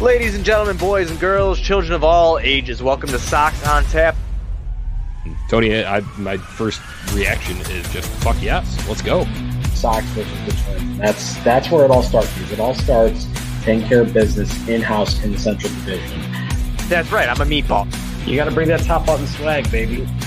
Ladies and gentlemen, boys and girls, children of all ages, welcome to Sox on Tap. Tony, I, my first reaction is just fuck yes, let's go. Sox versus the Twins. That's that's where it all starts. Because it all starts taking care of business in house in the Central Division. That's right, I'm a meatball. You got to bring that top button swag, baby.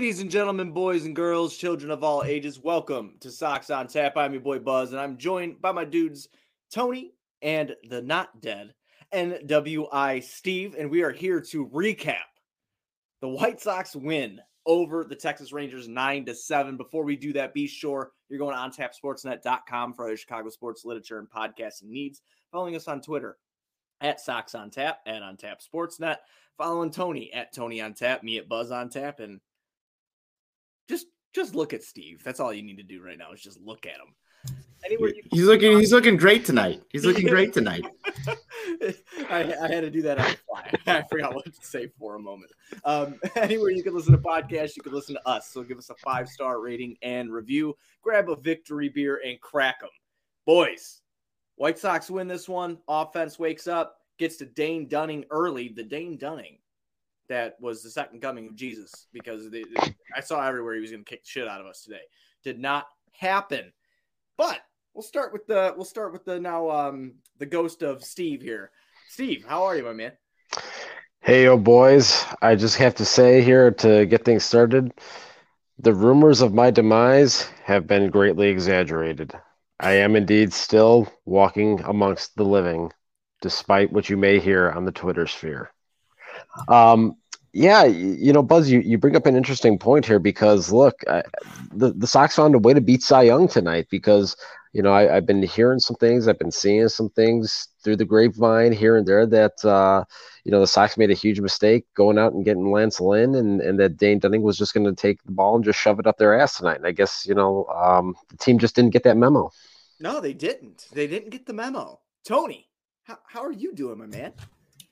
Ladies and gentlemen, boys and girls, children of all ages, welcome to Sox on Tap. I'm your boy Buzz, and I'm joined by my dudes Tony and the not dead NWI Steve, and we are here to recap the White Sox win over the Texas Rangers 9 to 7. Before we do that, be sure you're going on tapsportsnet.com for other Chicago sports literature and podcasting needs. Following us on Twitter at Sox on Tap, at On Tap Sportsnet. Following Tony at Tony on Tap, me at Buzz on Tap, and just just look at Steve. That's all you need to do right now is just look at him. Anywhere you he's looking he's looking great tonight. He's looking great tonight. I, I, had to do that on the fly. I forgot what to say for a moment. Um, anywhere you can listen to podcasts, you can listen to us. So give us a five star rating and review. Grab a victory beer and crack them, boys. White Sox win this one. Offense wakes up, gets to Dane Dunning early. The Dane Dunning that was the second coming of Jesus because they, I saw everywhere he was going to kick the shit out of us today. Did not happen. But we'll start with the we'll start with the now um the ghost of Steve here. Steve, how are you, my man? Hey, yo, boys. I just have to say here to get things started the rumors of my demise have been greatly exaggerated. I am indeed still walking amongst the living, despite what you may hear on the Twitter sphere. Um, yeah, you know, Buzz, you, you bring up an interesting point here because look, I, the the Sox found a way to beat Cy Young tonight because you know I, have been hearing some things, I've been seeing some things through the grapevine here and there that uh, you know the Sox made a huge mistake going out and getting Lance Lynn, and and that Dane Dunning was just going to take the ball and just shove it up their ass tonight. And I guess you know um, the team just didn't get that memo. No, they didn't. They didn't get the memo. Tony, how how are you doing, my man?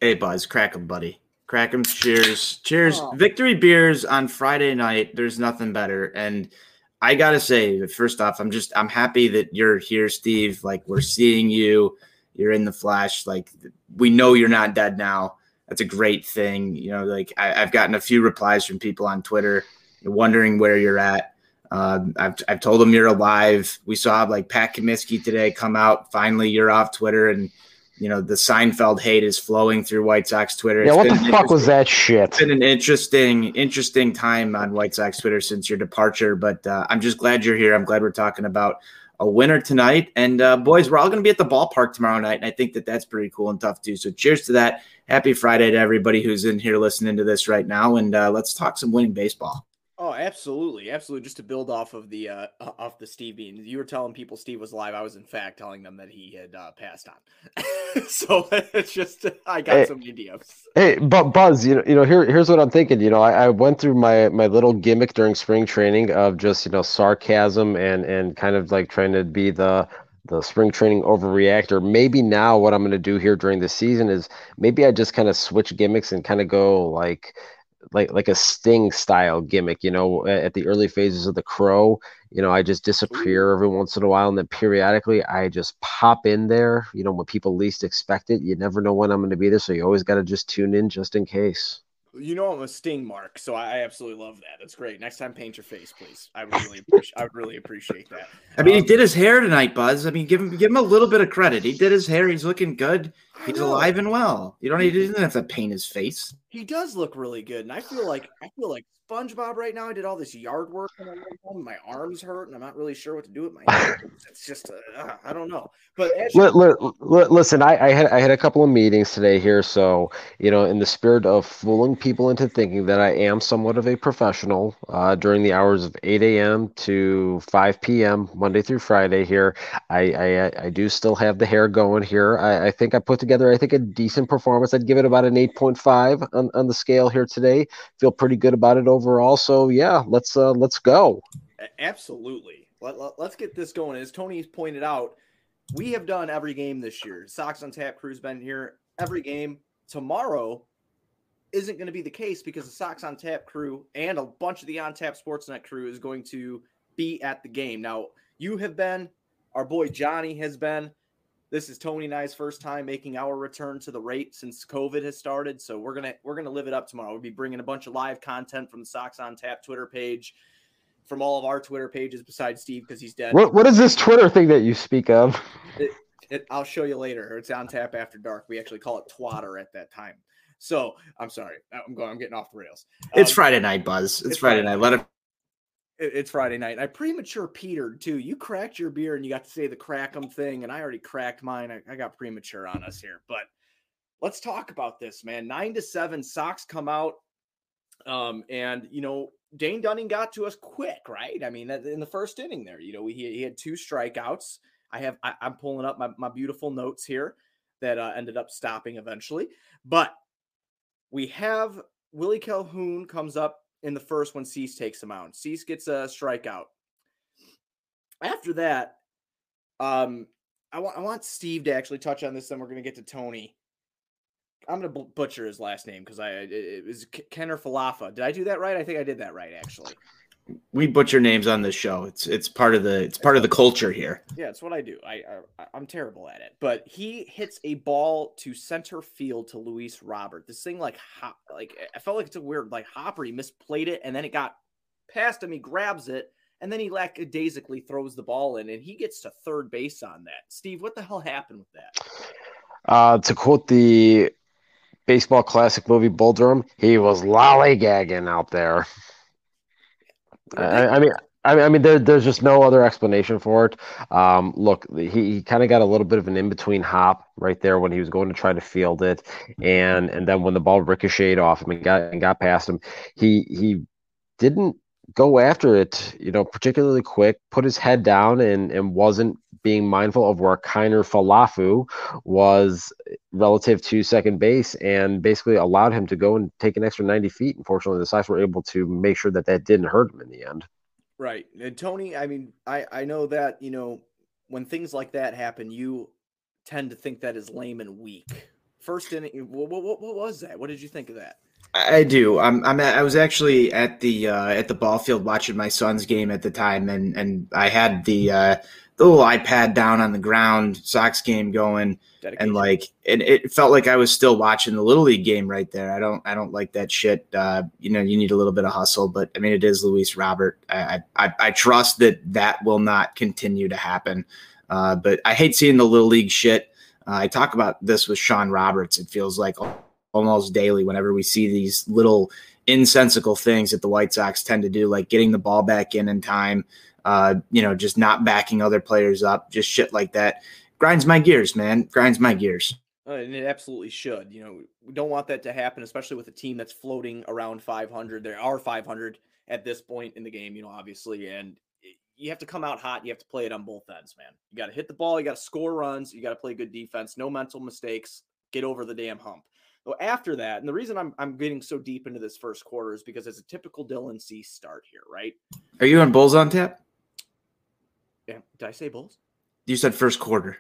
Hey, Buzz, crack him, buddy. Crack 'em. Cheers. Cheers. Oh. Victory beers on Friday night. There's nothing better. And I got to say, first off, I'm just, I'm happy that you're here, Steve. Like, we're seeing you. You're in the flash. Like, we know you're not dead now. That's a great thing. You know, like, I, have gotten a few replies from people on Twitter wondering where you're at. Uh, I've, I've told them you're alive. We saw like Pat Comiskey today come out. Finally, you're off Twitter and you know the Seinfeld hate is flowing through White Sox Twitter. Yeah, it's what the fuck was that shit? It's been an interesting, interesting time on White Sox Twitter since your departure, but uh, I'm just glad you're here. I'm glad we're talking about a winner tonight. And uh, boys, we're all going to be at the ballpark tomorrow night, and I think that that's pretty cool and tough too. So cheers to that. Happy Friday to everybody who's in here listening to this right now, and uh, let's talk some winning baseball. Oh, absolutely, absolutely. Just to build off of the uh off the Steve Bean, you were telling people Steve was alive. I was in fact telling them that he had uh, passed on. so it's just I got hey, some DMs. Hey, but Buzz, you know, you know, here here's what I'm thinking. You know, I, I went through my my little gimmick during spring training of just you know sarcasm and and kind of like trying to be the the spring training overreactor. Maybe now what I'm going to do here during the season is maybe I just kind of switch gimmicks and kind of go like like like a sting style gimmick you know at the early phases of the crow you know i just disappear every once in a while and then periodically i just pop in there you know when people least expect it. You never know when i'm going to be there so you always got to just tune in just in case you know I'm a sting mark, so I absolutely love that. That's great. Next time, paint your face, please. I would really, appreciate, I would really appreciate that. I mean, um, he did his hair tonight, Buzz. I mean, give him give him a little bit of credit. He did his hair. He's looking good. He's alive and well. You don't need to have to paint his face. He He does look really good, and I feel like I feel like SpongeBob right now. I did all this yard work, and home, my arms hurt, and I'm not really sure what to do with my hands. It's just uh, I don't know. But li- li- li- listen, I, I had I had a couple of meetings today here, so you know, in the spirit of fooling people into thinking that I am somewhat of a professional uh, during the hours of 8 a.m. to 5 p.m. Monday through Friday here, I I, I do still have the hair going here. I, I think I put together I think a decent performance. I'd give it about an 8.5 on, on the scale here today. Feel pretty good about it overall. So yeah, let's uh, let's go. Absolutely. Let, let, let's get this going. As Tony's pointed out, we have done every game this year. Sox on Tap crew's been here every game. Tomorrow isn't going to be the case because the Sox on Tap crew and a bunch of the on Tap Sportsnet crew is going to be at the game. Now, you have been, our boy Johnny has been. This is Tony and I's first time making our return to the rate since COVID has started. So we're gonna we're gonna live it up tomorrow. We'll be bringing a bunch of live content from the Sox on Tap Twitter page, from all of our Twitter pages besides Steve because he's dead. What what is this Twitter thing that you speak of? It, it, I'll show you later. It's on tap after dark. We actually call it Twatter at that time. So I'm sorry. I'm going. I'm getting off the rails. It's Um, Friday night, Buzz. It's, it's Friday, Friday night. Let it. It- it's Friday night. I premature petered too. You cracked your beer and you got to say the crack 'em thing, and I already cracked mine. I, I got premature on us here, but let's talk about this, man. Nine to seven, Sox come out, um, and you know Dane Dunning got to us quick, right? I mean, in the first inning there, you know, he, he had two strikeouts. I have I, I'm pulling up my, my beautiful notes here that uh, ended up stopping eventually, but we have Willie Calhoun comes up in the first when Cease takes him out. Cease gets a strikeout. After that, um, I want I want Steve to actually touch on this. Then we're gonna get to Tony. I'm gonna butcher his last name because I it, it was Kiner-Falefa. Did I do that right? I think I did that right actually. We butcher names on this show. It's it's part of the it's part of the culture here. Yeah, it's what I do. I, I I'm terrible at it. But he hits a ball to center field to Luis Robert. This thing like hop, like I felt like it's a weird like hopper. He misplayed it and then it got past him. He grabs it and then he lackadaisically throws the ball in and he gets to third base on that. Steve, what the hell happened with that? Uh, to quote the baseball classic movie Bull Durham, he was lollygagging out there. I, I mean, I, mean, there, there's just no other explanation for it. Um, look, he, he kind of got a little bit of an in between hop right there when he was going to try to field it, and and then when the ball ricocheted off him and got and got past him, he he didn't go after it, you know, particularly quick. Put his head down and and wasn't being mindful of where Kiner-Falefa was relative to second base and basically allowed him to go and take an extra 90 feet. Unfortunately, the Sox were able to make sure that that didn't hurt him in the end. Right. And Tony, I mean, I I know that, you know, when things like that happen, you tend to think that is lame and weak. First inning, what, what, what was that? What did you think of that? I do. I'm. I'm. At, I was actually at the uh, at the ball field watching my son's game at the time, and and I had the uh, the little iPad down on the ground, Sox game going, Dedication. and like it, it felt like I was still watching the little league game right there. I don't. I don't like that shit. Uh, you know, you need a little bit of hustle, but I mean, it is Luis Robert. I I, I trust that that will not continue to happen. Uh, but I hate seeing the little league shit. Uh, I talk about this with Sean Roberts. It feels like almost daily whenever we see these little insensical things that the White Sox tend to do, like getting the ball back in in time, uh, you know, just not backing other players up, just shit like that. Grinds my gears, man. Grinds my gears. Uh, and it absolutely should. You know, we don't want that to happen, especially with a team that's floating around 500. There are 500 at this point in the game, you know, obviously, and you have to come out hot. You have to play it on both ends, man. You got to hit the ball. You got to score runs. You got to play good defense. No mental mistakes. Get over the damn hump. So after that, and the reason I'm I'm getting so deep into this first quarter is because it's a typical Dylan Cease start here, right? Are you on Bulls on tap? Yeah. Did I say Bulls? You said first quarter.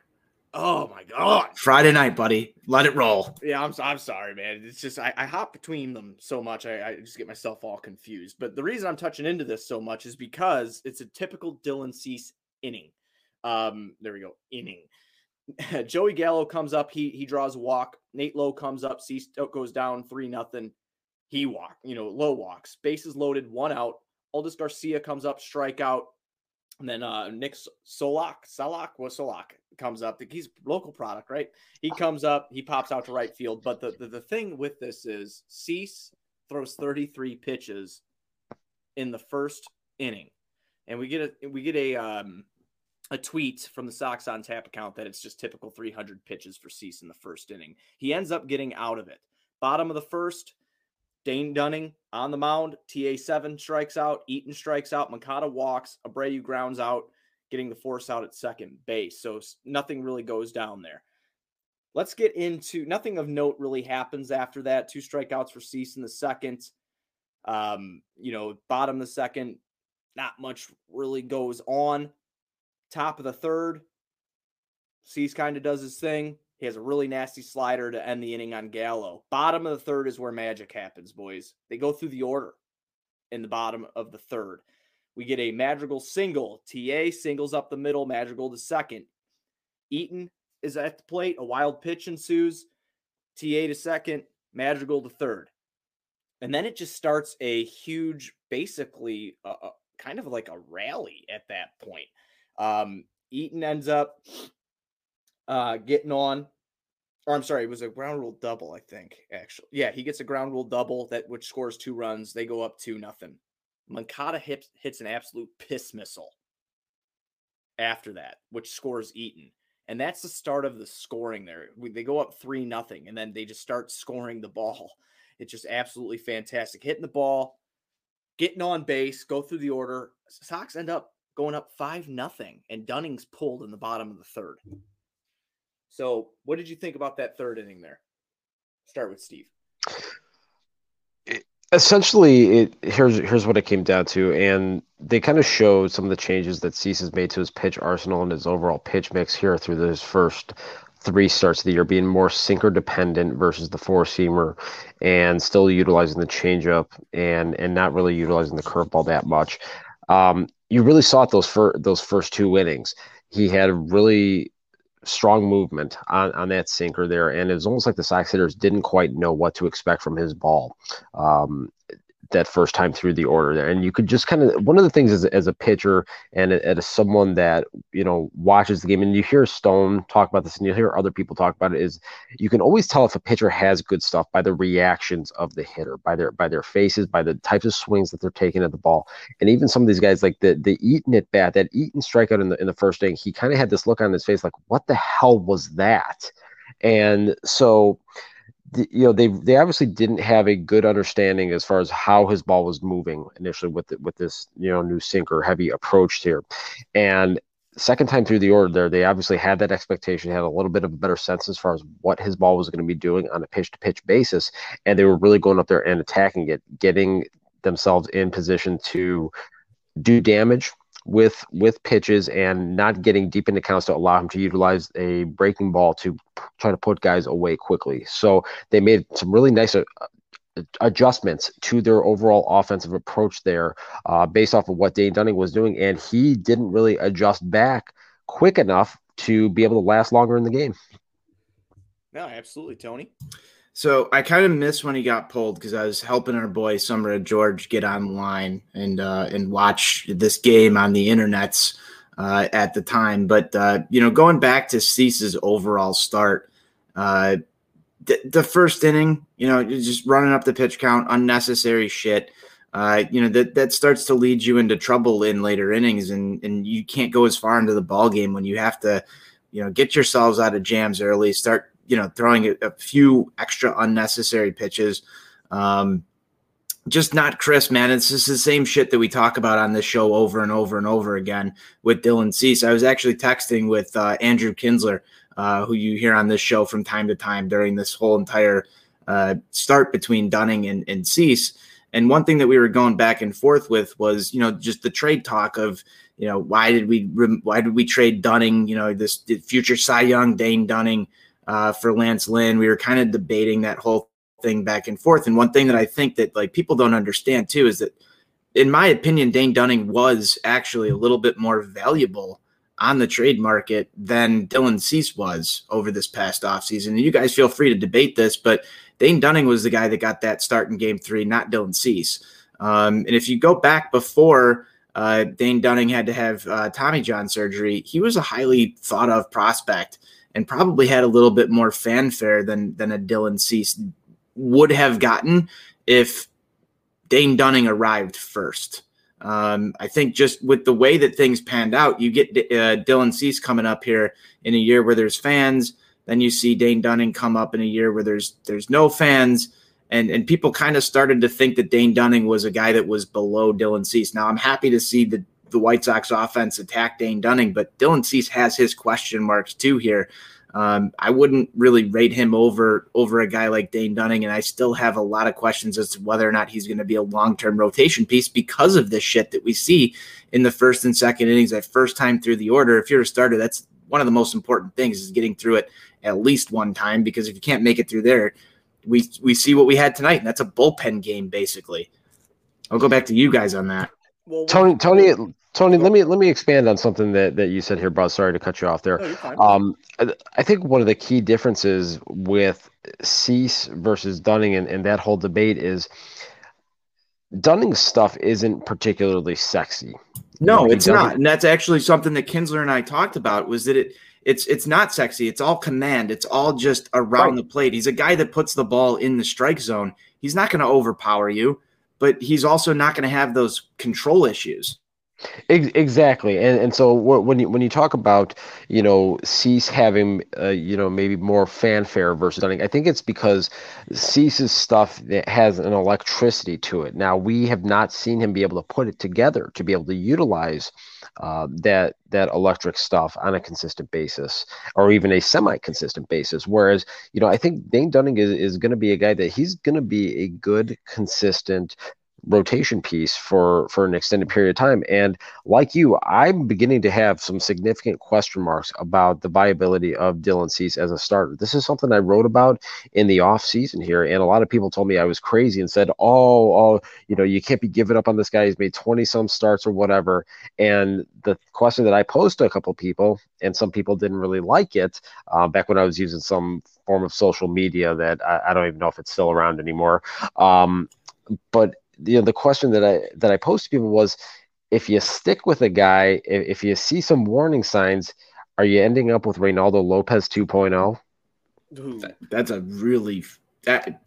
Oh my god. Friday night, buddy. Let it roll. Yeah, I'm, I'm sorry, man. It's just I, I hop between them so much, I, I just get myself all confused. But the reason I'm touching into this so much is because it's a typical Dylan Cease inning. Um, there we go, inning. Joey Gallo comes up, he he draws a walk. Nate Lowe comes up, Cease goes down three nothing. He walk, you know, Lowe walks, bases loaded, one out. Adolis Garcia comes up, strikeout. And then uh, Nick Solak, Solak, was Solak comes up. He's local product, right? He comes up, he pops out to right field. But the, the, the thing with this is Cease throws 33 pitches in the first inning. And we get a we get a um a tweet from the Sox on tap account that it's just typical 300 pitches for Cease in the first inning. He ends up getting out of it. Bottom of the first, Dane Dunning on the mound. TA7 strikes out. Eaton strikes out. Moncada walks. Abreu grounds out, getting the force out at second base. So nothing really goes down there. Let's get into nothing of note really happens after that. Two strikeouts for Cease in the second. Um, you know, bottom of the second, not much really goes on. Top of the third, Cease kind of does his thing. He has a really nasty slider to end the inning on Gallo. Bottom of the third is where magic happens, boys. They go through the order in the bottom of the third. We get a Madrigal single. TA singles up the middle, Madrigal to second. Eaton is at the plate. A wild pitch ensues. TA to second, Madrigal to third. And then it just starts a huge, basically, uh, uh, kind of like a rally at that point. Um, Eaton ends up uh, getting on. Or I'm sorry, it was a ground rule double, I think. Actually, yeah, he gets a ground rule double that which scores two runs. They go up two nothing. Moncada hits hits an absolute piss missile after that, which scores Eaton, and that's the start of the scoring. There, they go up three nothing, and then they just start scoring the ball. It's just absolutely fantastic. Hitting the ball, getting on base, go through the order. Sox end up going up five nothing, and Dunning's pulled in the bottom of the third. So, what did you think about that third inning there? Start with Steve. essentially, it here's here's what it came down to, and they kind of showed some of the changes that Cease has made to his pitch arsenal and his overall pitch mix here through his first three starts of the year, being more sinker dependent versus the four seamer, and still utilizing the changeup and and not really utilizing the curveball that much. Um, you really saw it those for those first two innings. He had really strong movement on, on that sinker there, and it was almost like the Sox hitters didn't quite know what to expect from his ball. Um, that first time through the order there. And you could just kind of one of the things as, as a pitcher and as someone that you know watches the game, and you hear Stone talk about this, and you hear other people talk about it, is you can always tell if a pitcher has good stuff by the reactions of the hitter, by their by their faces, by the types of swings that they're taking at the ball, and even some of these guys like the the Eaton at bat, that Eaton strikeout in the in the first inning, he kind of had this look on his face like, what the hell was that? And so you know they they obviously didn't have a good understanding as far as how his ball was moving initially with the, with this you know new sinker heavy approach here, and second time through the order there they obviously had that expectation had a little bit of a better sense as far as what his ball was going to be doing on a pitch to pitch basis. And they were really going up there and attacking it getting themselves in position to do damage with with pitches and not getting deep into counts to allow him to utilize a breaking ball to try to put guys away quickly. So they made some really nice uh, adjustments to their overall offensive approach there, uh, based off of what Dane Dunning was doing, and he didn't really adjust back quick enough to be able to last longer in the game. No, absolutely, Tony. So I kind of missed when he got pulled because I was helping our boy Summer George get online and uh, and watch this game on the internets uh, at the time. But uh, you know, going back to Cease's overall start, uh, th- the first inning, you know, just running up the pitch count, unnecessary shit. Uh, you know that that starts to lead you into trouble in later innings, and and you can't go as far into the ball game when you have to, you know, get yourselves out of jams early, start you know, throwing a, a few extra unnecessary pitches. Um, just not crisp, man. It's just the same shit that we talk about on this show over and over and over again with Dylan Cease. I was actually texting with uh, Andrew Kinsler, uh, who you hear on this show from time to time during this whole entire uh, start between Dunning and, and Cease. And one thing that we were going back and forth with was, you know, just the trade talk of, you know, why did we why did we trade Dunning? You know, this future Cy Young, Dane Dunning uh, for Lance Lynn. We were kind of debating that whole thing back and forth. And one thing that I think that like people don't understand too is that, in my opinion, Dane Dunning was actually a little bit more valuable on the trade market than Dylan Cease was over this past offseason. And you guys feel free to debate this, but Dane Dunning was the guy that got that start in game three, not Dylan Cease. Um, and if you go back before uh, Dane Dunning had to have uh, Tommy John surgery, he was a highly thought of prospect and probably had a little bit more fanfare than than a Dylan Cease would have gotten if Dane Dunning arrived first. Um, I think just with the way that things panned out, you get uh, Dylan Cease coming up here in a year where there's fans. Then you see Dane Dunning come up in a year where there's there's no fans, and and people kind of started to think that Dane Dunning was a guy that was below Dylan Cease. Now I'm happy to see the the White Sox offense attack Dane Dunning, but Dylan Cease has his question marks too here. Um, I wouldn't really rate him over over a guy like Dane Dunning, and I still have a lot of questions as to whether or not he's going to be a long term rotation piece because of this shit that we see in the first and second innings. That first time through the order, if you're a starter, that's one of the most important things is getting through it at least one time because if you can't make it through there, we we see what we had tonight, and that's a bullpen game basically. I'll go back to you guys on that. Well, Tony, Tony, Tony, let me let me expand on something that, that you said here, Buzz. Sorry to cut you off there. No, um, I think one of the key differences with Cease versus Dunning and, and that whole debate is Dunning's stuff isn't particularly sexy. No, it's not, and that's actually something that Kinsler and I talked about. Was that it? It's it's not sexy. It's all command. It's all just around right. the plate. He's a guy that puts the ball in the strike zone. He's not going to overpower you, but he's also not going to have those control issues. Exactly, and and so when you when you talk about you know Cease having uh, you know maybe more fanfare versus Dunning, I think it's because Cease's stuff that has an electricity to it. Now we have not seen him be able to put it together to be able to utilize uh, that that electric stuff on a consistent basis or even a semi-consistent basis. Whereas you know I think Dane Dunning is, is going to be a guy that he's going to be a good consistent rotation piece for for an extended period of time. And like you i'm beginning to have some significant question marks about the viability of dylan cease as a starter. This is something i wrote about in the off season here and a lot of people told me i was crazy and said oh oh you know you can't be giving up on this guy. He's made 20 some starts or whatever. And the question that i posed to a couple people and some people didn't really like it uh, back when i was using some form of social media that I, I don't even know if it's still around anymore um, but you know the question that I that I posed to people was if you stick with a guy, if, if you see some warning signs, are you ending up with Reynaldo Lopez 2.0? That, that's a really that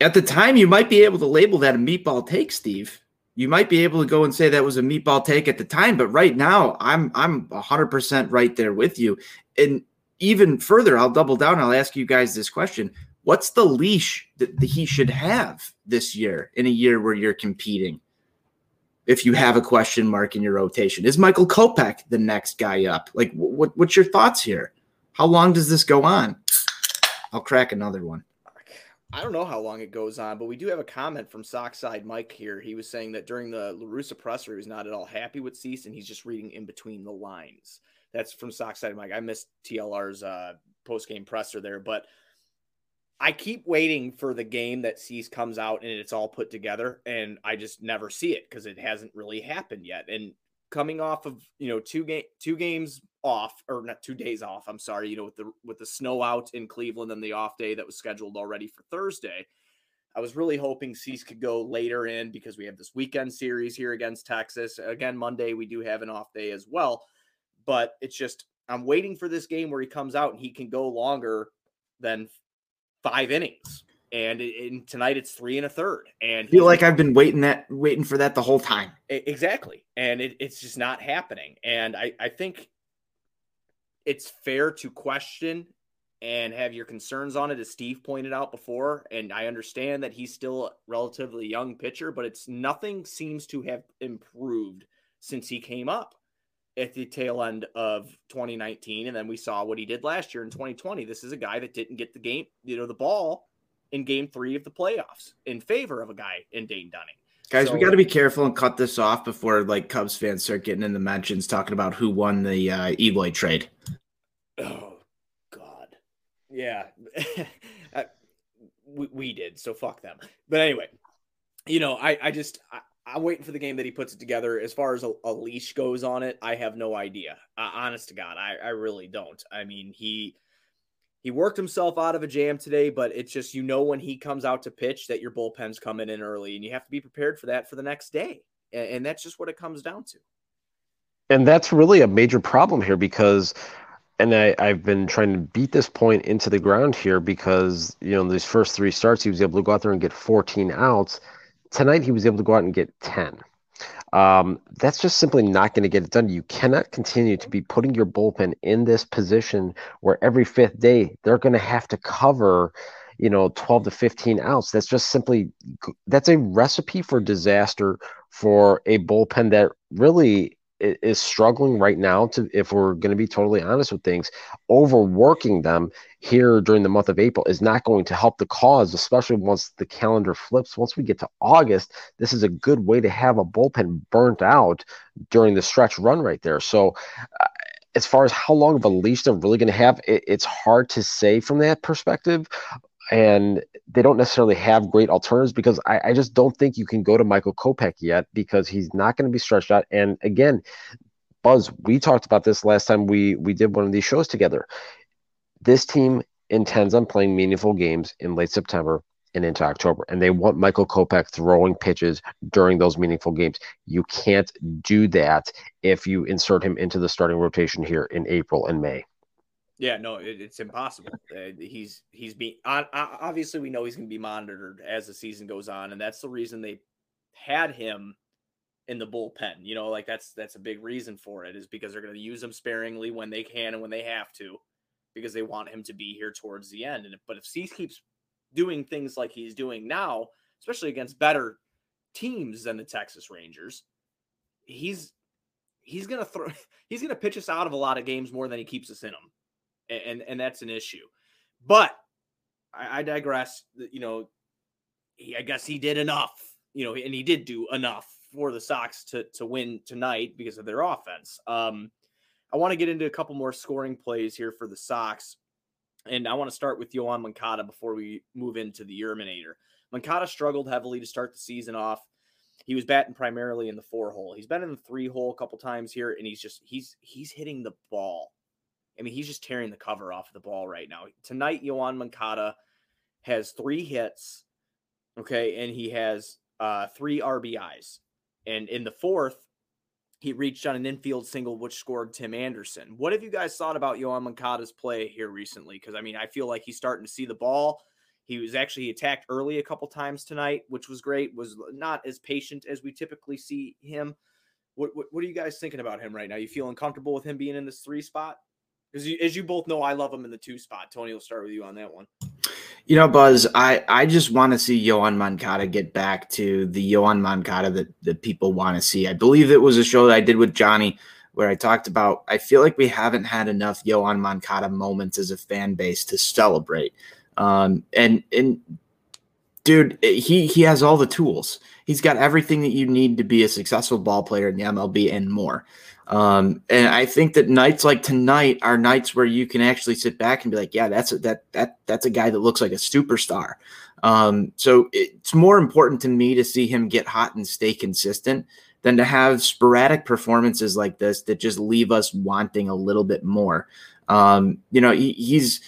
at the time you might be able to label that a meatball take, Steve. You might be able to go and say that was a meatball take at the time, but right now I'm I'm 100% right there with you. And even further, I'll double down. I'll ask you guys this question. What's the leash that he should have this year in a year where you're competing? If you have a question mark in your rotation, is Michael Kopech the next guy up? Like, what, what's your thoughts here? How long does this go on? I'll crack another one. I don't know how long it goes on, but we do have a comment from Sockside Mike here. He was saying that during the La Russa presser, he was not at all happy with Cease, and he's just reading in between the lines. That's from Sockside Mike. I missed TLR's uh, post game presser there, but I keep waiting for the game that Cease comes out and it's all put together, and I just never see it because it hasn't really happened yet. And coming off of you know two game two games off or not two days off, I'm sorry, you know with the with the snow out in Cleveland and the off day that was scheduled already for Thursday. I was really hoping Cease could go later in because we have this weekend series here against Texas. Again, Monday we do have an off day as well, but it's just I'm waiting for this game where he comes out and he can go longer than five innings. And in tonight it's three and a third. And I feel like I've been waiting that waiting for that the whole time. Exactly. And it, it's just not happening. And I, I think it's fair to question and have your concerns on it, as Steve pointed out before. And I understand that he's still a relatively young pitcher, but it's nothing seems to have improved since he came up at the tail end of 2019 and then we saw what he did last year in 2020 this is a guy that didn't get the game you know the ball in game three of the playoffs in favor of a guy in dane dunning. Guys so, we got to be careful and cut this off before like cubs fans start getting in the mentions talking about who won the uh, eloy trade. Oh god. Yeah. We, we did so fuck them. But anyway you know i i just I, I'm waiting for the game that he puts it together. As far as a, a leash goes on it, I have no idea. Uh, honest to God, I, I really don't. I mean, he he worked himself out of a jam today, but it's just you know when he comes out to pitch that your bullpen's coming in early, and you have to be prepared for that for the next day. and, and that's just what it comes down to. And that's really a major problem here because and I, I've been trying to beat this point into the ground here because, you know, these first three starts, he was able to go out there and get 14 outs. Tonight, he was able to go out and get 10. Um, that's just simply not going to get it done. You cannot continue to be putting your bullpen in this position where every fifth day they're going to have to cover, you know, 12 to 15 outs. That's just simply that's a recipe for disaster for a bullpen that really is struggling right now to if we're going to be totally honest with things overworking them here during the month of april is not going to help the cause especially once the calendar flips. Once we get to august this is a good way to have a bullpen burnt out during the stretch run right there. So uh, as far as how long of a leash they're really going to have it, it's hard to say from that perspective and they don't necessarily have great alternatives because I, I, just don't think you can go to Michael Kopech yet because he's not going to be stretched out. And again, Buzz, we talked about this last time we we did one of these shows together. This team intends on playing meaningful games in late September and into October, and they want Michael Kopech throwing pitches during those meaningful games. You can't do that if you insert him into the starting rotation here in April and May. Yeah, no, it, it's impossible. Uh, he's he's being obviously we know he's going to be monitored as the season goes on, and that's the reason they had him in the bullpen. You know, like that's that's a big reason for it is because they're going to use him sparingly when they can and when they have to, because they want him to be here towards the end. And but if Cease keeps doing things like he's doing now, especially against better teams than the Texas Rangers, he's he's gonna throw he's gonna pitch us out of a lot of games more than he keeps us in them and and that's an issue. But I, I digress. You know, he, I guess he did enough. You know, and he did do enough for the Sox to to win tonight because of their offense. Um, I want to get into a couple more scoring plays here for the Sox, and I want to start with Yoan Moncada before we move into the Yerminator. Moncada struggled heavily to start the season off. He was batting primarily in the four hole. He's been in the three hole a couple times here, and he's just he's he's hitting the ball I mean, he's just tearing the cover off the ball right now. Tonight, Yoan Moncada has three hits, okay, and he has uh, three RBIs. And in the fourth, he reached on an infield single, which scored Tim Anderson. What have you guys thought about Yoan Moncada's play here recently? Because I mean, I feel like he's starting to see the ball. He was actually attacked early a couple times tonight, which was great. Was not as patient as we typically see him. What, what, what are you guys thinking about him right now? You feeling comfortable with him being in this three spot? Because as you both know, I love him in the two spot. Tony, will start with you on that one. You know, Buzz, I, I just want to see Yoan Moncada get back to the Yoan Moncada that, that people want to see. I believe it was a show that I did with Johnny where I talked about I feel like we haven't had enough Yoan Moncada moments as a fan base to celebrate. Um, and and dude, he he has all the tools. He's got everything that you need to be a successful ball player in the MLB and more. Um, and I think that nights like tonight are nights where you can actually sit back and be like, yeah, that's a, that that that's a guy that looks like a superstar. Um, so it's more important to me to see him get hot and stay consistent than to have sporadic performances like this that just leave us wanting a little bit more. Um, you know, he, he's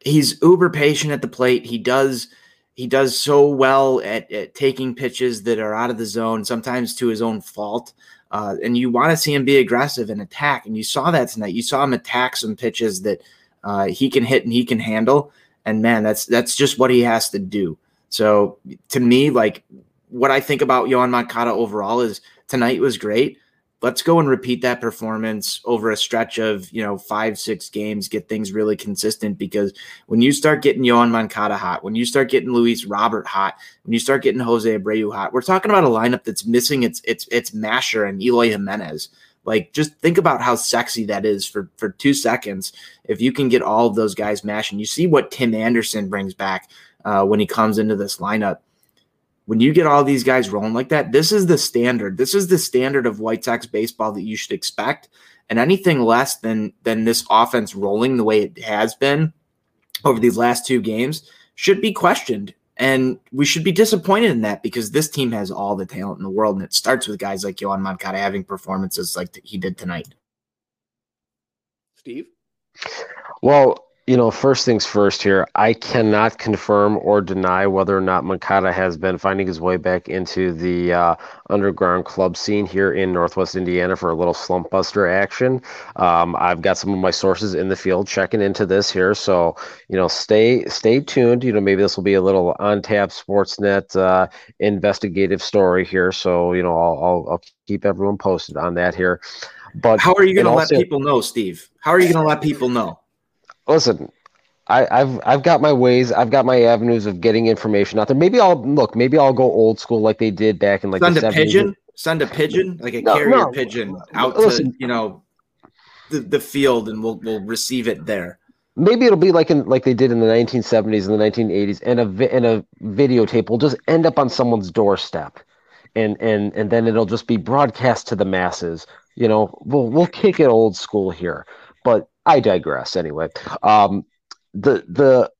he's uber patient at the plate. He does he does so well at, at taking pitches that are out of the zone, sometimes to his own fault. Uh, and you want to see him be aggressive and attack. And you saw that tonight. You saw him attack some pitches that uh, he can hit and he can handle. And man, that's that's just what he has to do. So to me, like what I think about Yoan Moncada overall is tonight was great let's go and repeat that performance over a stretch of you know five six games get things really consistent because when you start getting Yoan Moncada hot when you start getting Luis Robert hot when you start getting Jose Abreu hot we're talking about a lineup that's missing its its its masher and Eloy Jimenez. Like just think about how sexy that is for for two seconds. If you can get all of those guys mashing you see what Tim Anderson brings back uh, when he comes into this lineup when you get all these guys rolling like that, this is the standard. This is the standard of White Sox baseball that you should expect. And anything less than than this offense rolling the way it has been over these last two games should be questioned. And we should be disappointed in that because this team has all the talent in the world. And it starts with guys like Yoan Moncada having performances like he did tonight. Steve? Well, you know, first things first here, I cannot confirm or deny whether or not Moncada has been finding his way back into the uh, underground club scene here in Northwest Indiana for a little slump buster action. Um, I've got some of my sources in the field checking into this here, so you know, stay stay tuned. You know, maybe this will be a little on tap Sportsnet uh, investigative story here. So you know, I'll, I'll, I'll keep everyone posted on that here. But how are you going to let people know, Steve? How are you going to let people know? Listen I, I've I've got my ways. I've got my avenues of getting information out there. Maybe I'll look. Maybe I'll go old school like they did back in like Send the a 70s. pigeon. Send a pigeon, like a No, carrier no. pigeon, out Listen. to you know the, the field, and we'll we'll receive it there. Maybe it'll be like in like they did in the 1970s and the 1980s, and a vi- and a videotape will just end up on someone's doorstep, and and and then it'll just be broadcast to the masses. You know, we'll we'll kick it old school here, but I digress. Anyway, um, the the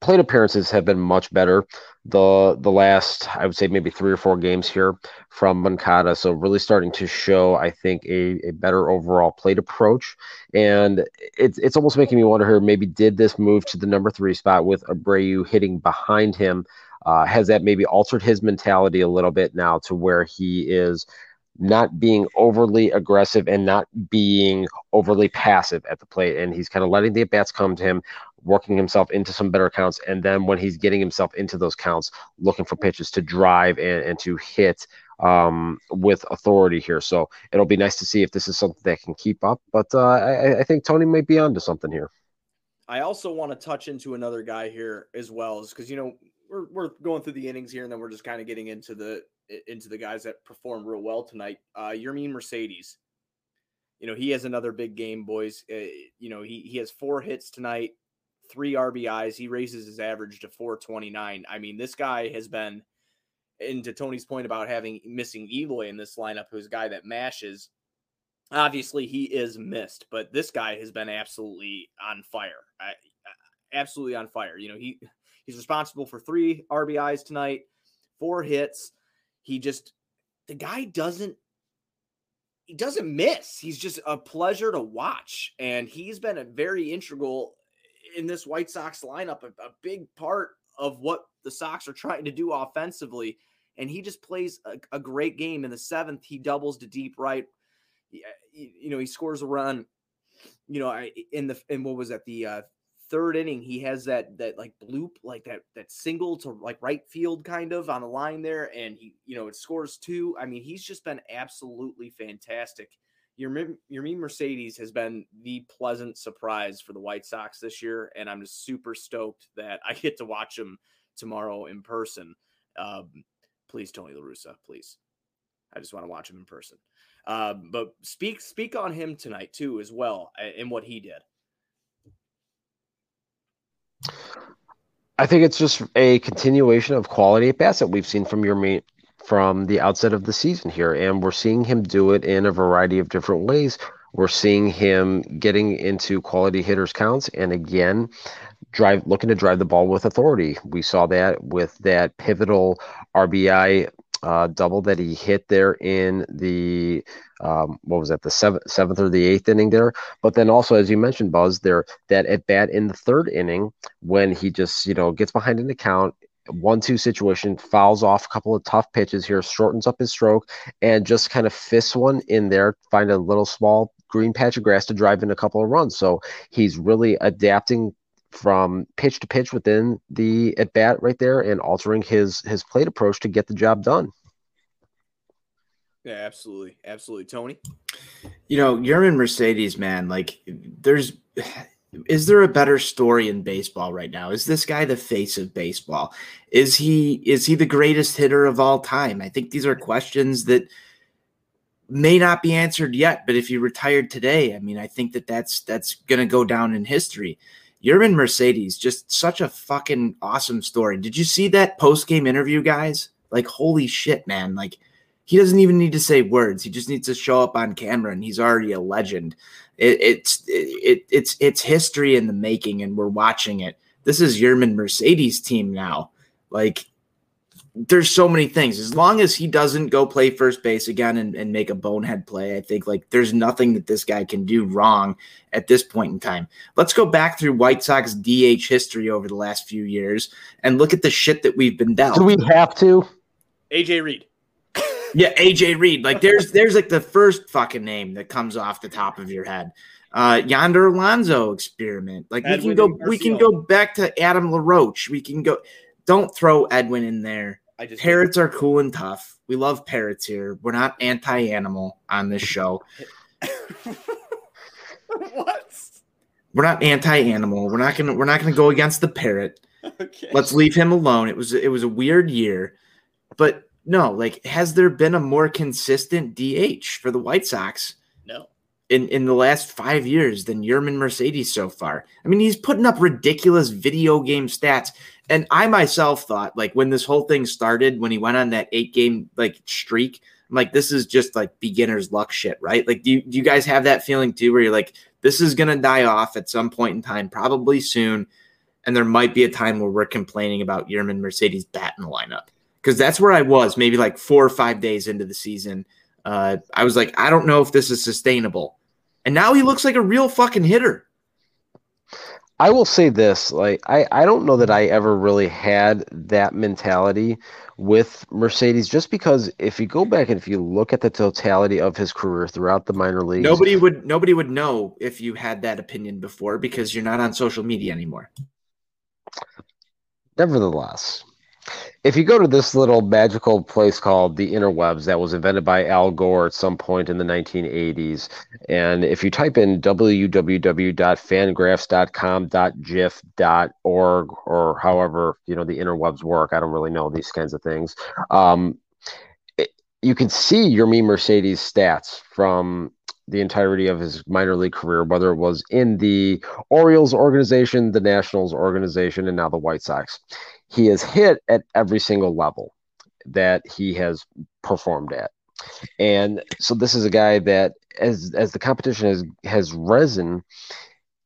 plate appearances have been much better the the last I would say maybe three or four games here from Moncada. So really starting to show, I think, a, a better overall plate approach. And it's it's almost making me wonder here, maybe did this move to the number three spot with Abreu hitting behind him? Uh, has that maybe altered his mentality a little bit now to where he is not being overly aggressive and not being overly passive at the plate. And he's kind of letting the at bats come to him, working himself into some better counts. And then when he's getting himself into those counts, looking for pitches to drive and, and to hit um, with authority here. So it'll be nice to see if this is something that can keep up. But uh, I, I think Tony might be onto something here. I also want to touch into another guy here as well, because you know we're we're going through the innings here, and then we're just kind of getting into the into the guys that performed real well tonight. Uh, Yermin Mercedes, you know he has another big game, boys. Uh, you know he he has four hits tonight, three RBIs. He raises his average to 429. I mean, this guy has been. And to Tony's point about having missing Eloy in this lineup, who's a guy that mashes, obviously he is missed, but this guy has been absolutely on fire. I, absolutely on fire. You know, he he's responsible for three RBIs tonight, four hits. He just the guy doesn't he doesn't miss. He's just a pleasure to watch, and he's been a very integral in this White Sox lineup, a, a big part of what the Sox are trying to do offensively. And he just plays a, a great game. In the seventh, he doubles to deep right you, know, he scores a run. You know, I in the in what was that the uh, third inning? He has that that like bloop, like that that single to like right field kind of on the line there, and he you know it scores two. I mean, he's just been absolutely fantastic. Your Yermin Mercedes has been the pleasant surprise for the White Sox this year, and I'm just super stoked that I get to watch him tomorrow in person. Um, please, Tony La Russa, please. I just want to watch him in person. Um, but speak speak on him tonight too, as well, and what he did. I think it's just a continuation of quality at bats that we've seen from Yermin, from the outset of the season here, and we're seeing him do it in a variety of different ways. We're seeing him getting into quality hitters counts, and again, drive looking to drive the ball with authority. We saw that with that pivotal RBI uh, double that he hit there in the um, what was that the seventh seventh or the eighth inning there. But then also, as you mentioned, Buzz, there that at bat in the third inning when he just you know gets behind an account. One two situation fouls off a couple of tough pitches here, shortens up his stroke, and just kind of fists one in there, find a little small green patch of grass to drive in a couple of runs. So he's really adapting from pitch to pitch within the at bat right there and altering his his plate approach to get the job done. Yeah, absolutely, absolutely, Tony. You know, Yermin Mercedes, man. Like, there's is there a better story in baseball right now? Is this guy the face of baseball? Is he is he the greatest hitter of all time? I think these are questions that may not be answered yet. But if he retired today, I mean, I think that that's that's gonna go down in history. Yermin Mercedes, just such a fucking awesome story. Did you see that post game interview, guys? Like, holy shit, man! Like, he doesn't even need to say words. He just needs to show up on camera, and he's already a legend. It, it's it, it's it's history in the making, and we're watching it. This is Yermin Mercedes' team now. Like, there's so many things. As long as he doesn't go play first base again and, and make a bonehead play, I think like there's nothing that this guy can do wrong at this point in time. Let's go back through White Sox DH history over the last few years and look at the shit that we've been dealt. Do we have to? AJ Reed. Yeah, AJ Reed. Like there's there's like the first fucking name that comes off the top of your head. Uh Yonder Alonso experiment. Like we can go we can go back to Adam LaRoche. We can go don't throw Edwin in there. I just Parrots are cool and tough. We love parrots here. We're not anti-animal on this show. what? We're not anti-animal. We're not gonna we're not gonna go against the parrot. Okay. Let's leave him alone. It was it was a weird year, but no, like has there been a more consistent DH for the White Sox no. in in the last five years than Yermin Mercedes so far? I mean, he's putting up ridiculous video game stats, and I myself thought like when this whole thing started, when he went on that eight game like streak, I'm like, this is just like beginner's luck shit, right? Like, do you, do you guys have that feeling too, where you're like, this is gonna die off at some point in time, probably soon, and there might be a time where we're complaining about Yermin Mercedes bat in the lineup because that's where I was maybe like four or five days into the season. Uh, I was like, I don't know if this is sustainable, and now he looks like a real fucking hitter. I will say this, like I, I don't know that I ever really had that mentality with Mercedes just because if you go back and if you look at the totality of his career throughout the minor leagues, Nobody would nobody would know if you had that opinion before because you're not on social media anymore. nevertheless, if you go to this little magical place called the interwebs that was invented by Al Gore at some point in the 1980s, and if you type in www.fangraphs.com.gif.org or however you know the interwebs work, I don't really know these kinds of things. Um, it, you can see Yermin Mercedes stats from the entirety of his minor league career, whether it was in the Orioles organization, the Nationals organization, and now the White Sox. He has hit at every single level that he has performed at. And so this is a guy that as as the competition has has risen,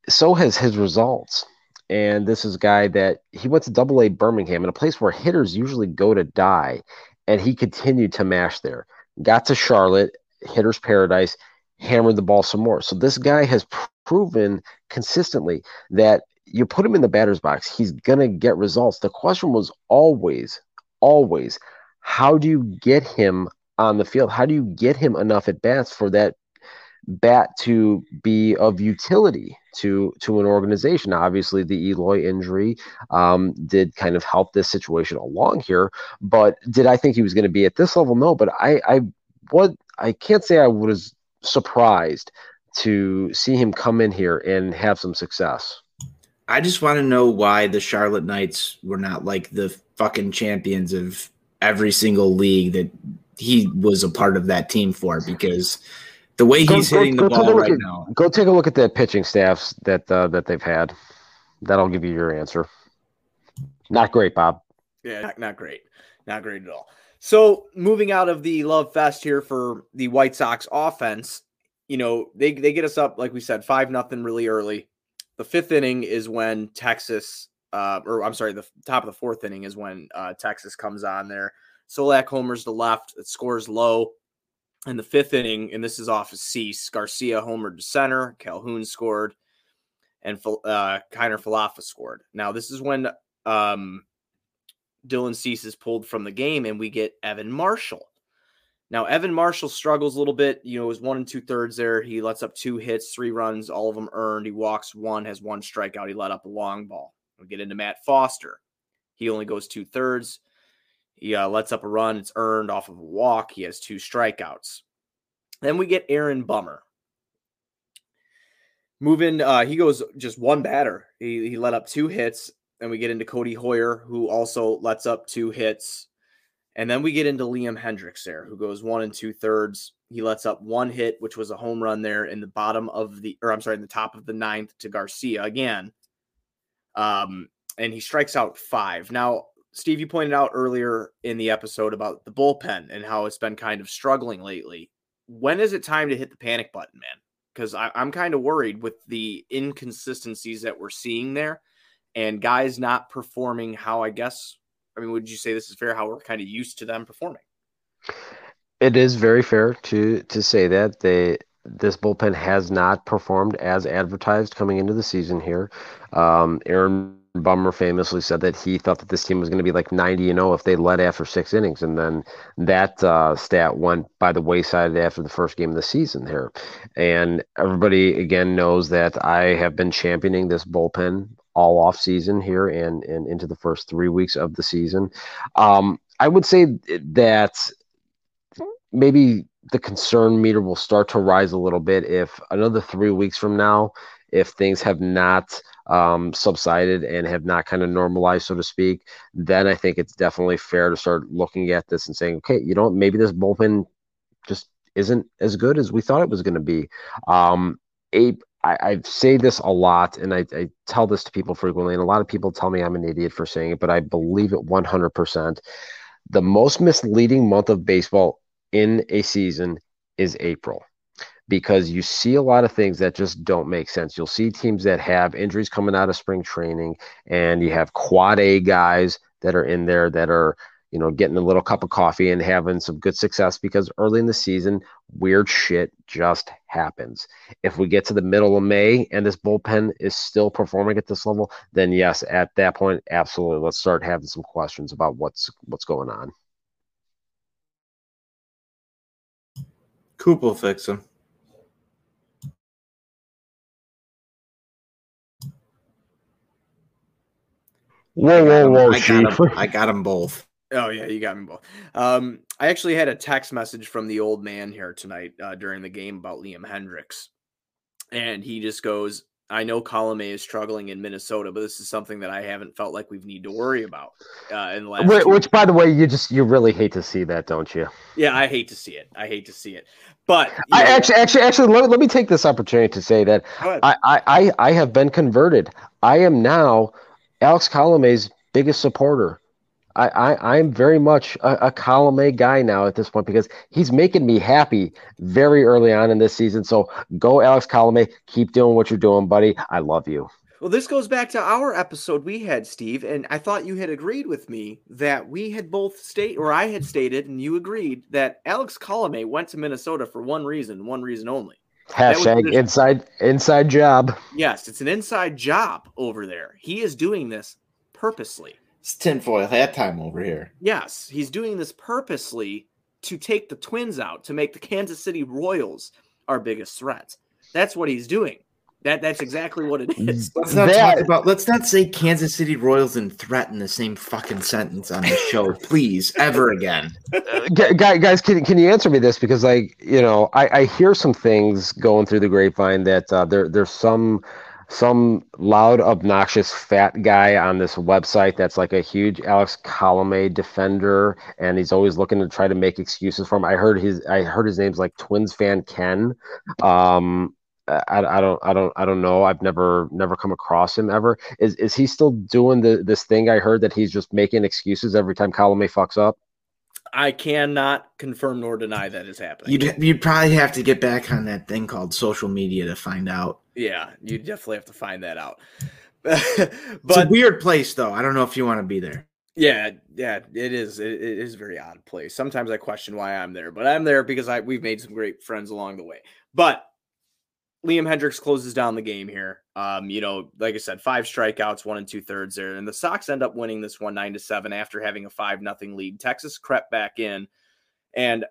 so has his results. And this is a guy that he went to double A Birmingham in a place where hitters usually go to die, and he continued to mash there. Got to Charlotte, hitter's paradise, hammered the ball some more. So this guy has proven consistently that you put him in the batter's box, he's gonna get results. The question was always, always, how do you get him on the field? How do you get him enough at bats for that bat to be of utility to to an organization? Obviously, the Eloy injury um, did kind of help this situation along here, but did I think he was going to be at this level? No, but I I what I can't say I was surprised to see him come in here and have some success. I just want to know why the Charlotte Knights were not like the fucking champions of every single league that he was a part of that team for because the way he's go- hitting go the take ball right at- now. Go take a look at the pitching staffs that uh, that they've had. That'll give you your answer. Not great, Bob. Yeah, not, not great. Not great at all. So moving out of the love fest here for the White Sox offense, you know, they they get us up, like we said, five nothing really early. The fifth inning is when Texas, uh, or I'm sorry, the top of the fourth inning is when uh, Texas comes on there. Solak homers to left, it scores Lowe. In the fifth inning, and this is off of Cease, Garcia homered to center, Calhoun scored, and uh, Kiner-Falefa scored. Now, this is when um, Dylan Cease is pulled from the game, and we get Evan Marshall. Now, Evan Marshall struggles a little bit. You know, it was one and two thirds there. He lets up two hits, three runs, all of them earned. He walks one, has one strikeout. He let up a long ball. We'll get into Matt Foster. He only goes two thirds. He uh, lets up a run. It's earned off of a walk. He has two strikeouts. Then we get Aaron Bummer. Moving, uh, he goes just one batter. He, he let up two hits. and we get into Codi Heuer, who also lets up two hits. And then we get into Liam Hendriks there, who goes one and two thirds. He lets up one hit, which was a home run there in the bottom of the, or I'm sorry, in the top of the ninth to Garcia again. Um, and he strikes out five. Now, Steve, you pointed out earlier in the episode about the bullpen and how it's been kind of struggling lately. When is it time to hit the panic button, man? Because I'm kind of worried with the inconsistencies that we're seeing there and guys not performing how I guess I mean, would you say this is fair? How we're kind of used to them performing? It is very fair to to say that they this bullpen has not performed as advertised coming into the season here. Um, Aaron Bummer famously said that he thought that this team was going to be like 90 and 0 if they led after six innings, and then that uh, stat went by the wayside after the first game of the season here. And everybody again knows that I have been championing this bullpen all off season here and and into the first three weeks of the season. Um, I would say that maybe the concern meter will start to rise a little bit if another three weeks from now, if things have not um, subsided and have not kind of normalized, so to speak, then I think it's definitely fair to start looking at this and saying, okay, you know, maybe this bullpen just isn't as good as we thought it was going to be. Um, Abe, I, I, say this a lot, and I, I, tell this to people frequently, and a lot of people tell me I'm an idiot for saying it, but I believe it 100%. The most misleading month of baseball in a season is April because you see a lot of things that just don't make sense. You'll see teams that have injuries coming out of spring training, and you have quad A guys that are in there that are, you know, getting a little cup of coffee and having some good success because early in the season, weird shit just happens. If we get to the middle of May and this bullpen is still performing at this level, then yes, at that point, absolutely, let's start having some questions about what's what's going on. Coop will fix him. Whoa, whoa, whoa! I got, them, I got them both. Oh yeah, you got me both. Um, I actually had a text message from the old man here tonight uh, during the game about Liam Hendriks, and he just goes, I know Colome is struggling in Minnesota, but this is something that I haven't felt like we've need to worry about uh, in the last. Which, which, by the way, you just you really hate to see that, don't you? Yeah, I hate to see it. I hate to see it. But I know, actually, actually, actually, let, let me take this opportunity to say that I, I, I have been converted. I am now Alex Colome's biggest supporter. I, I I'm very much a, a column A guy now at this point because he's making me happy very early on in this season. So go Alex Colome, keep doing what you're doing, buddy. I love you. Well, this goes back to our episode we had, Steve, and I thought you had agreed with me that we had both state or I had stated and you agreed that Alex Colome went to Minnesota for one reason, one reason only. Hashtag inside inside job. Yes, it's an inside job over there. He is doing this purposely. It's tinfoil hat time over here. Yes, he's doing this purposely to take the Twins out, to make the Kansas City Royals our biggest threat. That's what he's doing. That that's exactly what it is. Let's not that, talk about. Let's not say Kansas City Royals and threat in the same fucking sentence on the show, please, ever again. Uh, guys, can can you answer me this? Because like you know, I, I hear some things going through the grapevine that uh, there there's some some loud, obnoxious, fat guy on this website that's like a huge Alex Colome defender, and he's always looking to try to make excuses for him. I heard his I heard his name's like Twins fan Ken. Um, I, I don't I don't I don't know. I've never never come across him ever. Is is he still doing the this thing? I heard that he's just making excuses every time Colome fucks up. I cannot confirm nor deny that is happening. You'd you'd probably have to get back on that thing called social media to find out. Yeah, you definitely have to find that out. but it's a weird place, though. I don't know if you want to be there. Yeah, yeah, it is. It, it is a very odd place. Sometimes I question why I'm there, but I'm there because I we've made some great friends along the way. But Liam Hendriks closes down the game here. Um, you know, like I said, five strikeouts, one and two thirds there, and the Sox end up winning this one nine to seven after having a five nothing lead. Texas crept back in, and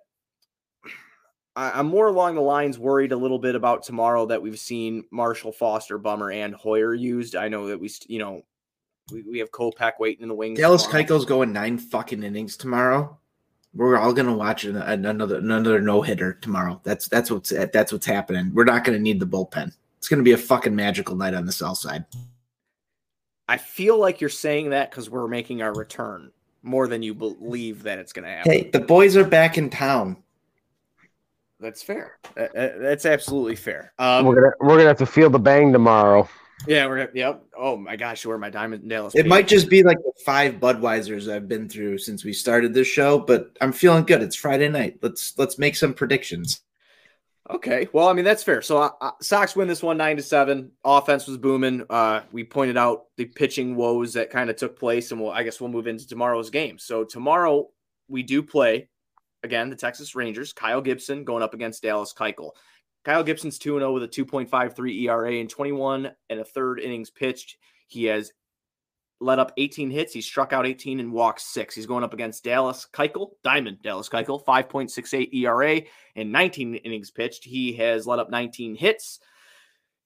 I, am more along the lines worried a little bit about tomorrow that we've seen Marshall, Foster, Bummer, and Heuer used. I know that we, you know, we, we have Kopech waiting in the wings. Dallas Keuchel's going nine fucking innings tomorrow. We're all gonna watch an, another another no hitter tomorrow. That's that's what's that's what's happening. We're not gonna need the bullpen. It's gonna be a fucking magical night on the south side. I feel like you're saying that because we're making our return more than you believe that it's gonna happen. Hey, the boys are back in town. That's fair. That's absolutely fair. Um, we're gonna we're gonna have to feel the bang tomorrow. Yeah, we're. Yep. Oh my gosh, where my diamond Dallas. It might just be like the five Budweisers I've been through since we started this show, but I'm feeling good. It's Friday night. Let's let's make some predictions. Okay, well, I mean that's fair. So uh, uh, Sox win this one nine to seven. Offense was booming. Uh, we pointed out the pitching woes that kind of took place, and we'll I guess we'll move into tomorrow's game. So tomorrow we do play again the Texas Rangers. Kyle Gibson going up against Dallas Keuchel. Kyle Gibson's 2 0 with a two point five three ERA in twenty one and a third innings pitched. He has let up 18 hits. He struck out 18 and walked six. He's going up against Dallas Keuchel, Diamond Dallas Keuchel, 5.68 ERA and 19 innings pitched. He has let up 19 hits.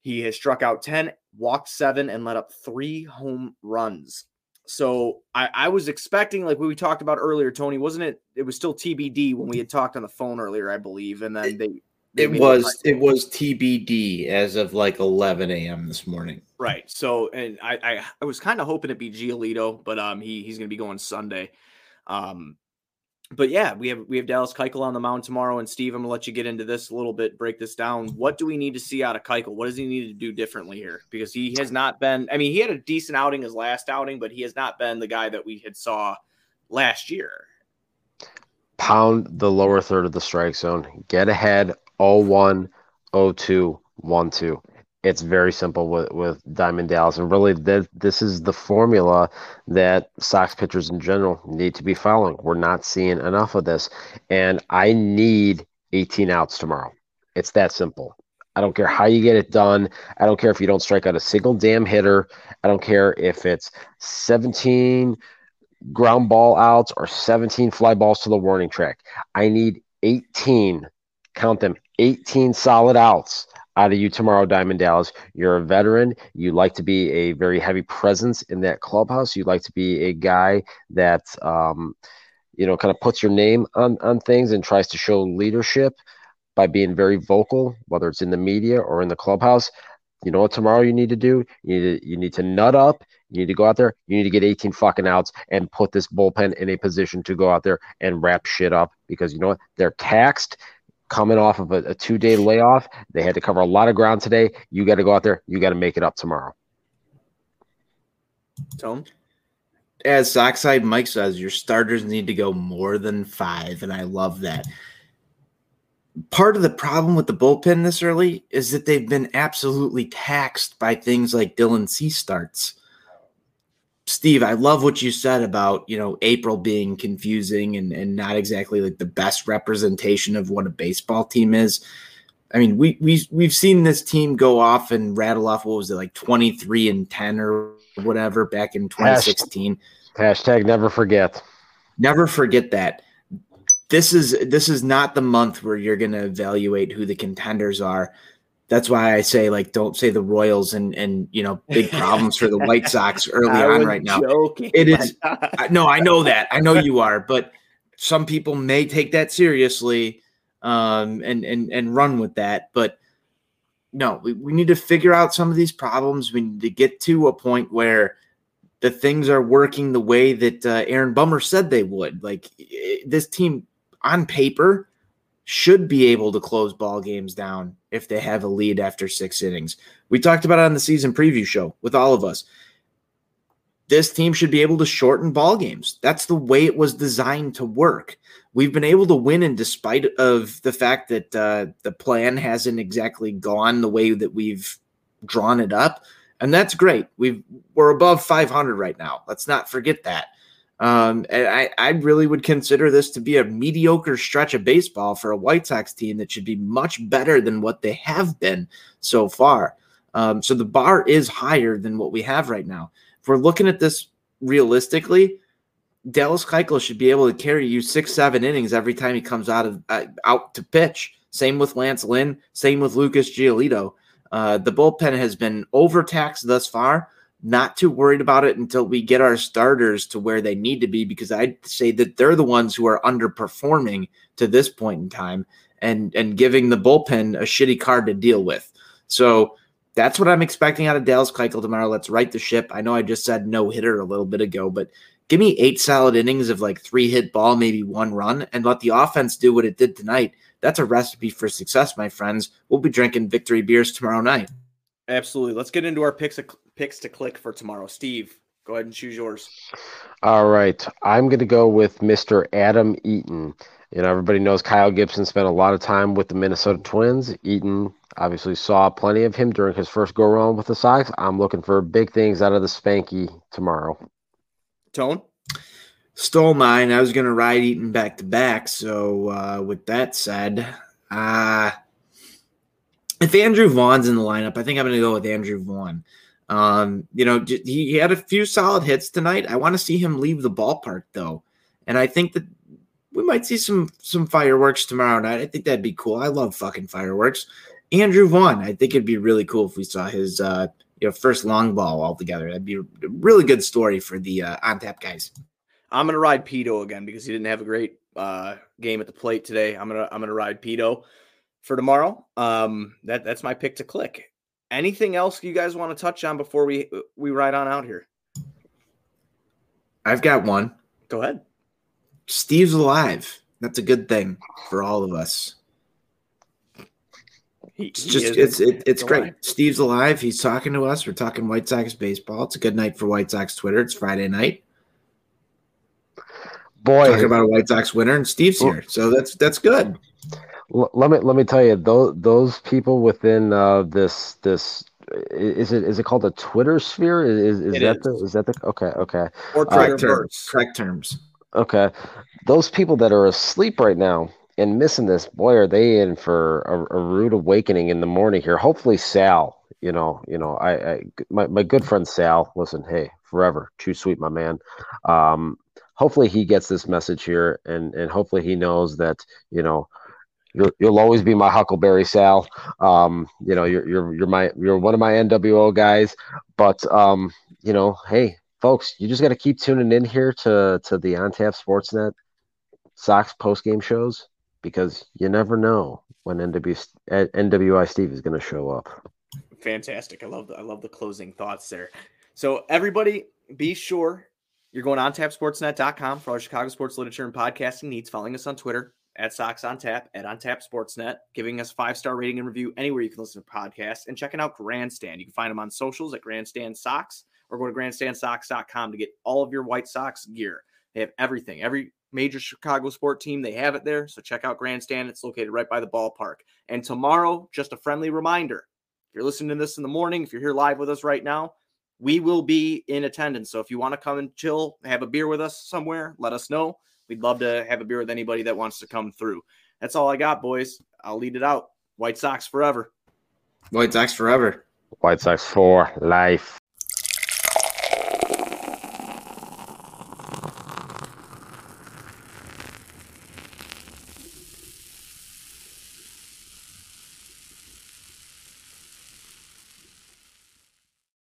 He has struck out 10, walked seven, and let up three home runs. So I, I was expecting, like we talked about earlier, Tony, wasn't it? It was still TBD when we had talked on the phone earlier, I believe, and then they it was it was TBD as of like 11 a.m. this morning. Right. So, and I I, I was kind of hoping it'd be Giolito, but um he he's going to be going Sunday. Um, but yeah, we have we have Dallas Keuchel on the mound tomorrow, and Steve, I'm gonna let you get into this a little bit, break this down. What do we need to see out of Keuchel? What does he need to do differently here? Because he has not been. I mean, he had a decent outing his last outing, but he has not been the guy that we had saw last year. Pound the lower third of the strike zone. Get ahead 01, 02, 1 2. It's very simple with, with Diamond Dallas. And really, th- this is the formula that Sox pitchers in general need to be following. We're not seeing enough of this. And I need 18 outs tomorrow. It's that simple. I don't care how you get it done. I don't care if you don't strike out a single damn hitter. I don't care if it's 17 ground ball outs or 17 fly balls to the warning track. I need 18, count them, 18 solid outs out of you tomorrow, Diamond Dallas. You're a veteran. You like to be a very heavy presence in that clubhouse. You like to be a guy that, um, you know, kind of puts your name on, on things and tries to show leadership by being very vocal, whether it's in the media or in the clubhouse. You know what tomorrow you need to do? You need to, you need to nut up. You need to go out there. You need to get 18 fucking outs and put this bullpen in a position to go out there and wrap shit up because you know what? They're taxed coming off of a, a two day layoff. They had to cover a lot of ground today. You got to go out there. You got to make it up tomorrow. Tone? As Sockside Mike says, your starters need to go more than five, and I love that. Part of the problem with the bullpen this early is that they've been absolutely taxed by things like Dylan Cease starts. Steve, I love what you said about, you know, April being confusing and, and not exactly like the best representation of what a baseball team is. I mean, we we we've seen this team go off and rattle off what was it like 23 and 10 or whatever back in 2016. Hashtag never forget. Never forget that. This is this is not the month where you're going to evaluate who the contenders are that's why I say like don't say the Royals and and you know big problems for the White Sox early on right now. Joking. It is I, no, I know that. I know you are, but some people may take that seriously um and and and run with that, but no, we, we need to figure out some of these problems. We need to get to a point where the things are working the way that uh, Aaron Bummer said they would. Like this team on paper should be able to close ball games down if they have a lead after six innings. We talked about it on the season preview show with all of us. This team should be able to shorten ball games. That's the way it was designed to work. We've been able to win in despite of the fact that uh, the plan hasn't exactly gone the way that we've drawn it up, and that's great. We've we're above 500 right now. Let's not forget that. Um, and I, I really would consider this to be a mediocre stretch of baseball for a White Sox team that should be much better than what they have been so far. Um, so the bar is higher than what we have right now. If we're looking at this realistically, Dallas Keuchel should be able to carry you six, seven innings every time he comes out of uh, out to pitch. Same with Lance Lynn. Same with Lucas Giolito. Uh, the bullpen has been overtaxed thus far not too worried about it until we get our starters to where they need to be because I'd say that they're the ones who are underperforming to this point in time and and giving the bullpen a shitty card to deal with. So that's what I'm expecting out of Dallas Keuchel tomorrow. Let's right the ship. I know I just said no hitter a little bit ago, but give me eight solid innings of like three hit ball, maybe one run, and let the offense do what it did tonight. That's a recipe for success, my friends. We'll be drinking victory beers tomorrow night. Absolutely. Let's get into our picks picks to click for tomorrow. Steve, Go ahead and choose yours. All right. I'm going to go with Mr. Adam Eaton. You know, everybody knows Kyle Gibson spent a lot of time with the Minnesota Twins. Eaton obviously saw plenty of him during his first go around with the Sox. I'm looking for big things out of the Spanky tomorrow. Tone? Stole mine. I was going to ride Eaton back to back. So, uh, with that said, uh, if Andrew Vaughn's in the lineup, I think I'm going to go with Andrew Vaughn. Um, you know, he, had a few solid hits tonight. I want to see him leave the ballpark though, and I think that we might see some some fireworks tomorrow night. I think that'd be cool. I love fucking fireworks. Andrew Vaughn, I think it'd be really cool if we saw his uh, you know first long ball altogether. That'd be a really good story for the uh, on tap guys. I'm gonna ride Pito again because he didn't have a great uh, game at the plate today. I'm gonna I'm gonna ride Pito for tomorrow. Um, that that's my pick to click. Anything else you guys want to touch on before we we ride on out here? I've got one. Go ahead. Steve's alive. That's a good thing for all of us. He, It's he just is- it's it, it's Go great. Steve's alive. He's talking to us. We're talking White Sox baseball. It's a good night for White Sox Twitter. It's Friday night. Boy, Talking about a White Sox winner, and Steve's here, so that's that's good. L- let me let me tell you those those people within uh, this this is it is it called the Twitter sphere? Is is It that is. the is that the okay okay or Uh, Correct terms. Correct terms. okay? Those people that are asleep right now and missing this, boy, are they in for a, a rude awakening in the morning here. Hopefully, Sal, you know, you know, I, I my my good friend Sal. Listen, hey, forever, too sweet, my man. Um, hopefully he gets this message here, and and hopefully he knows that you know. You'll, you'll always be my Huckleberry Sal. Um, you know, you're you're you're my you're one of my NWO guys. But um, you know, hey, folks, you just got to keep tuning in here to to the On Tap Sportsnet Sox post game shows because you never know when NW, NWI Steve is going to show up. Fantastic. I love the I love the closing thoughts there. So everybody be sure you're going on tapsportsnet.com for all Chicago sports literature and podcasting needs, following us on Twitter at Sox on Tap, at On Tap Sportsnet, giving us five star rating and review anywhere you can listen to podcasts, and checking out Grandstand. You can find them on socials at Grandstand Socks or go to grandstandsocks.com to get all of your White Sox gear. They have everything, every major Chicago sport team, they have it there. So check out Grandstand. It's located right by the ballpark. And tomorrow, just a friendly reminder if you're listening to this in the morning, if you're here live with us right now, we will be in attendance. So if you want to come and chill, have a beer with us somewhere, let us know. We'd love to have a beer with anybody that wants to come through. That's all I got, boys. I'll lead it out. White Sox forever. White Sox forever. White Sox for life.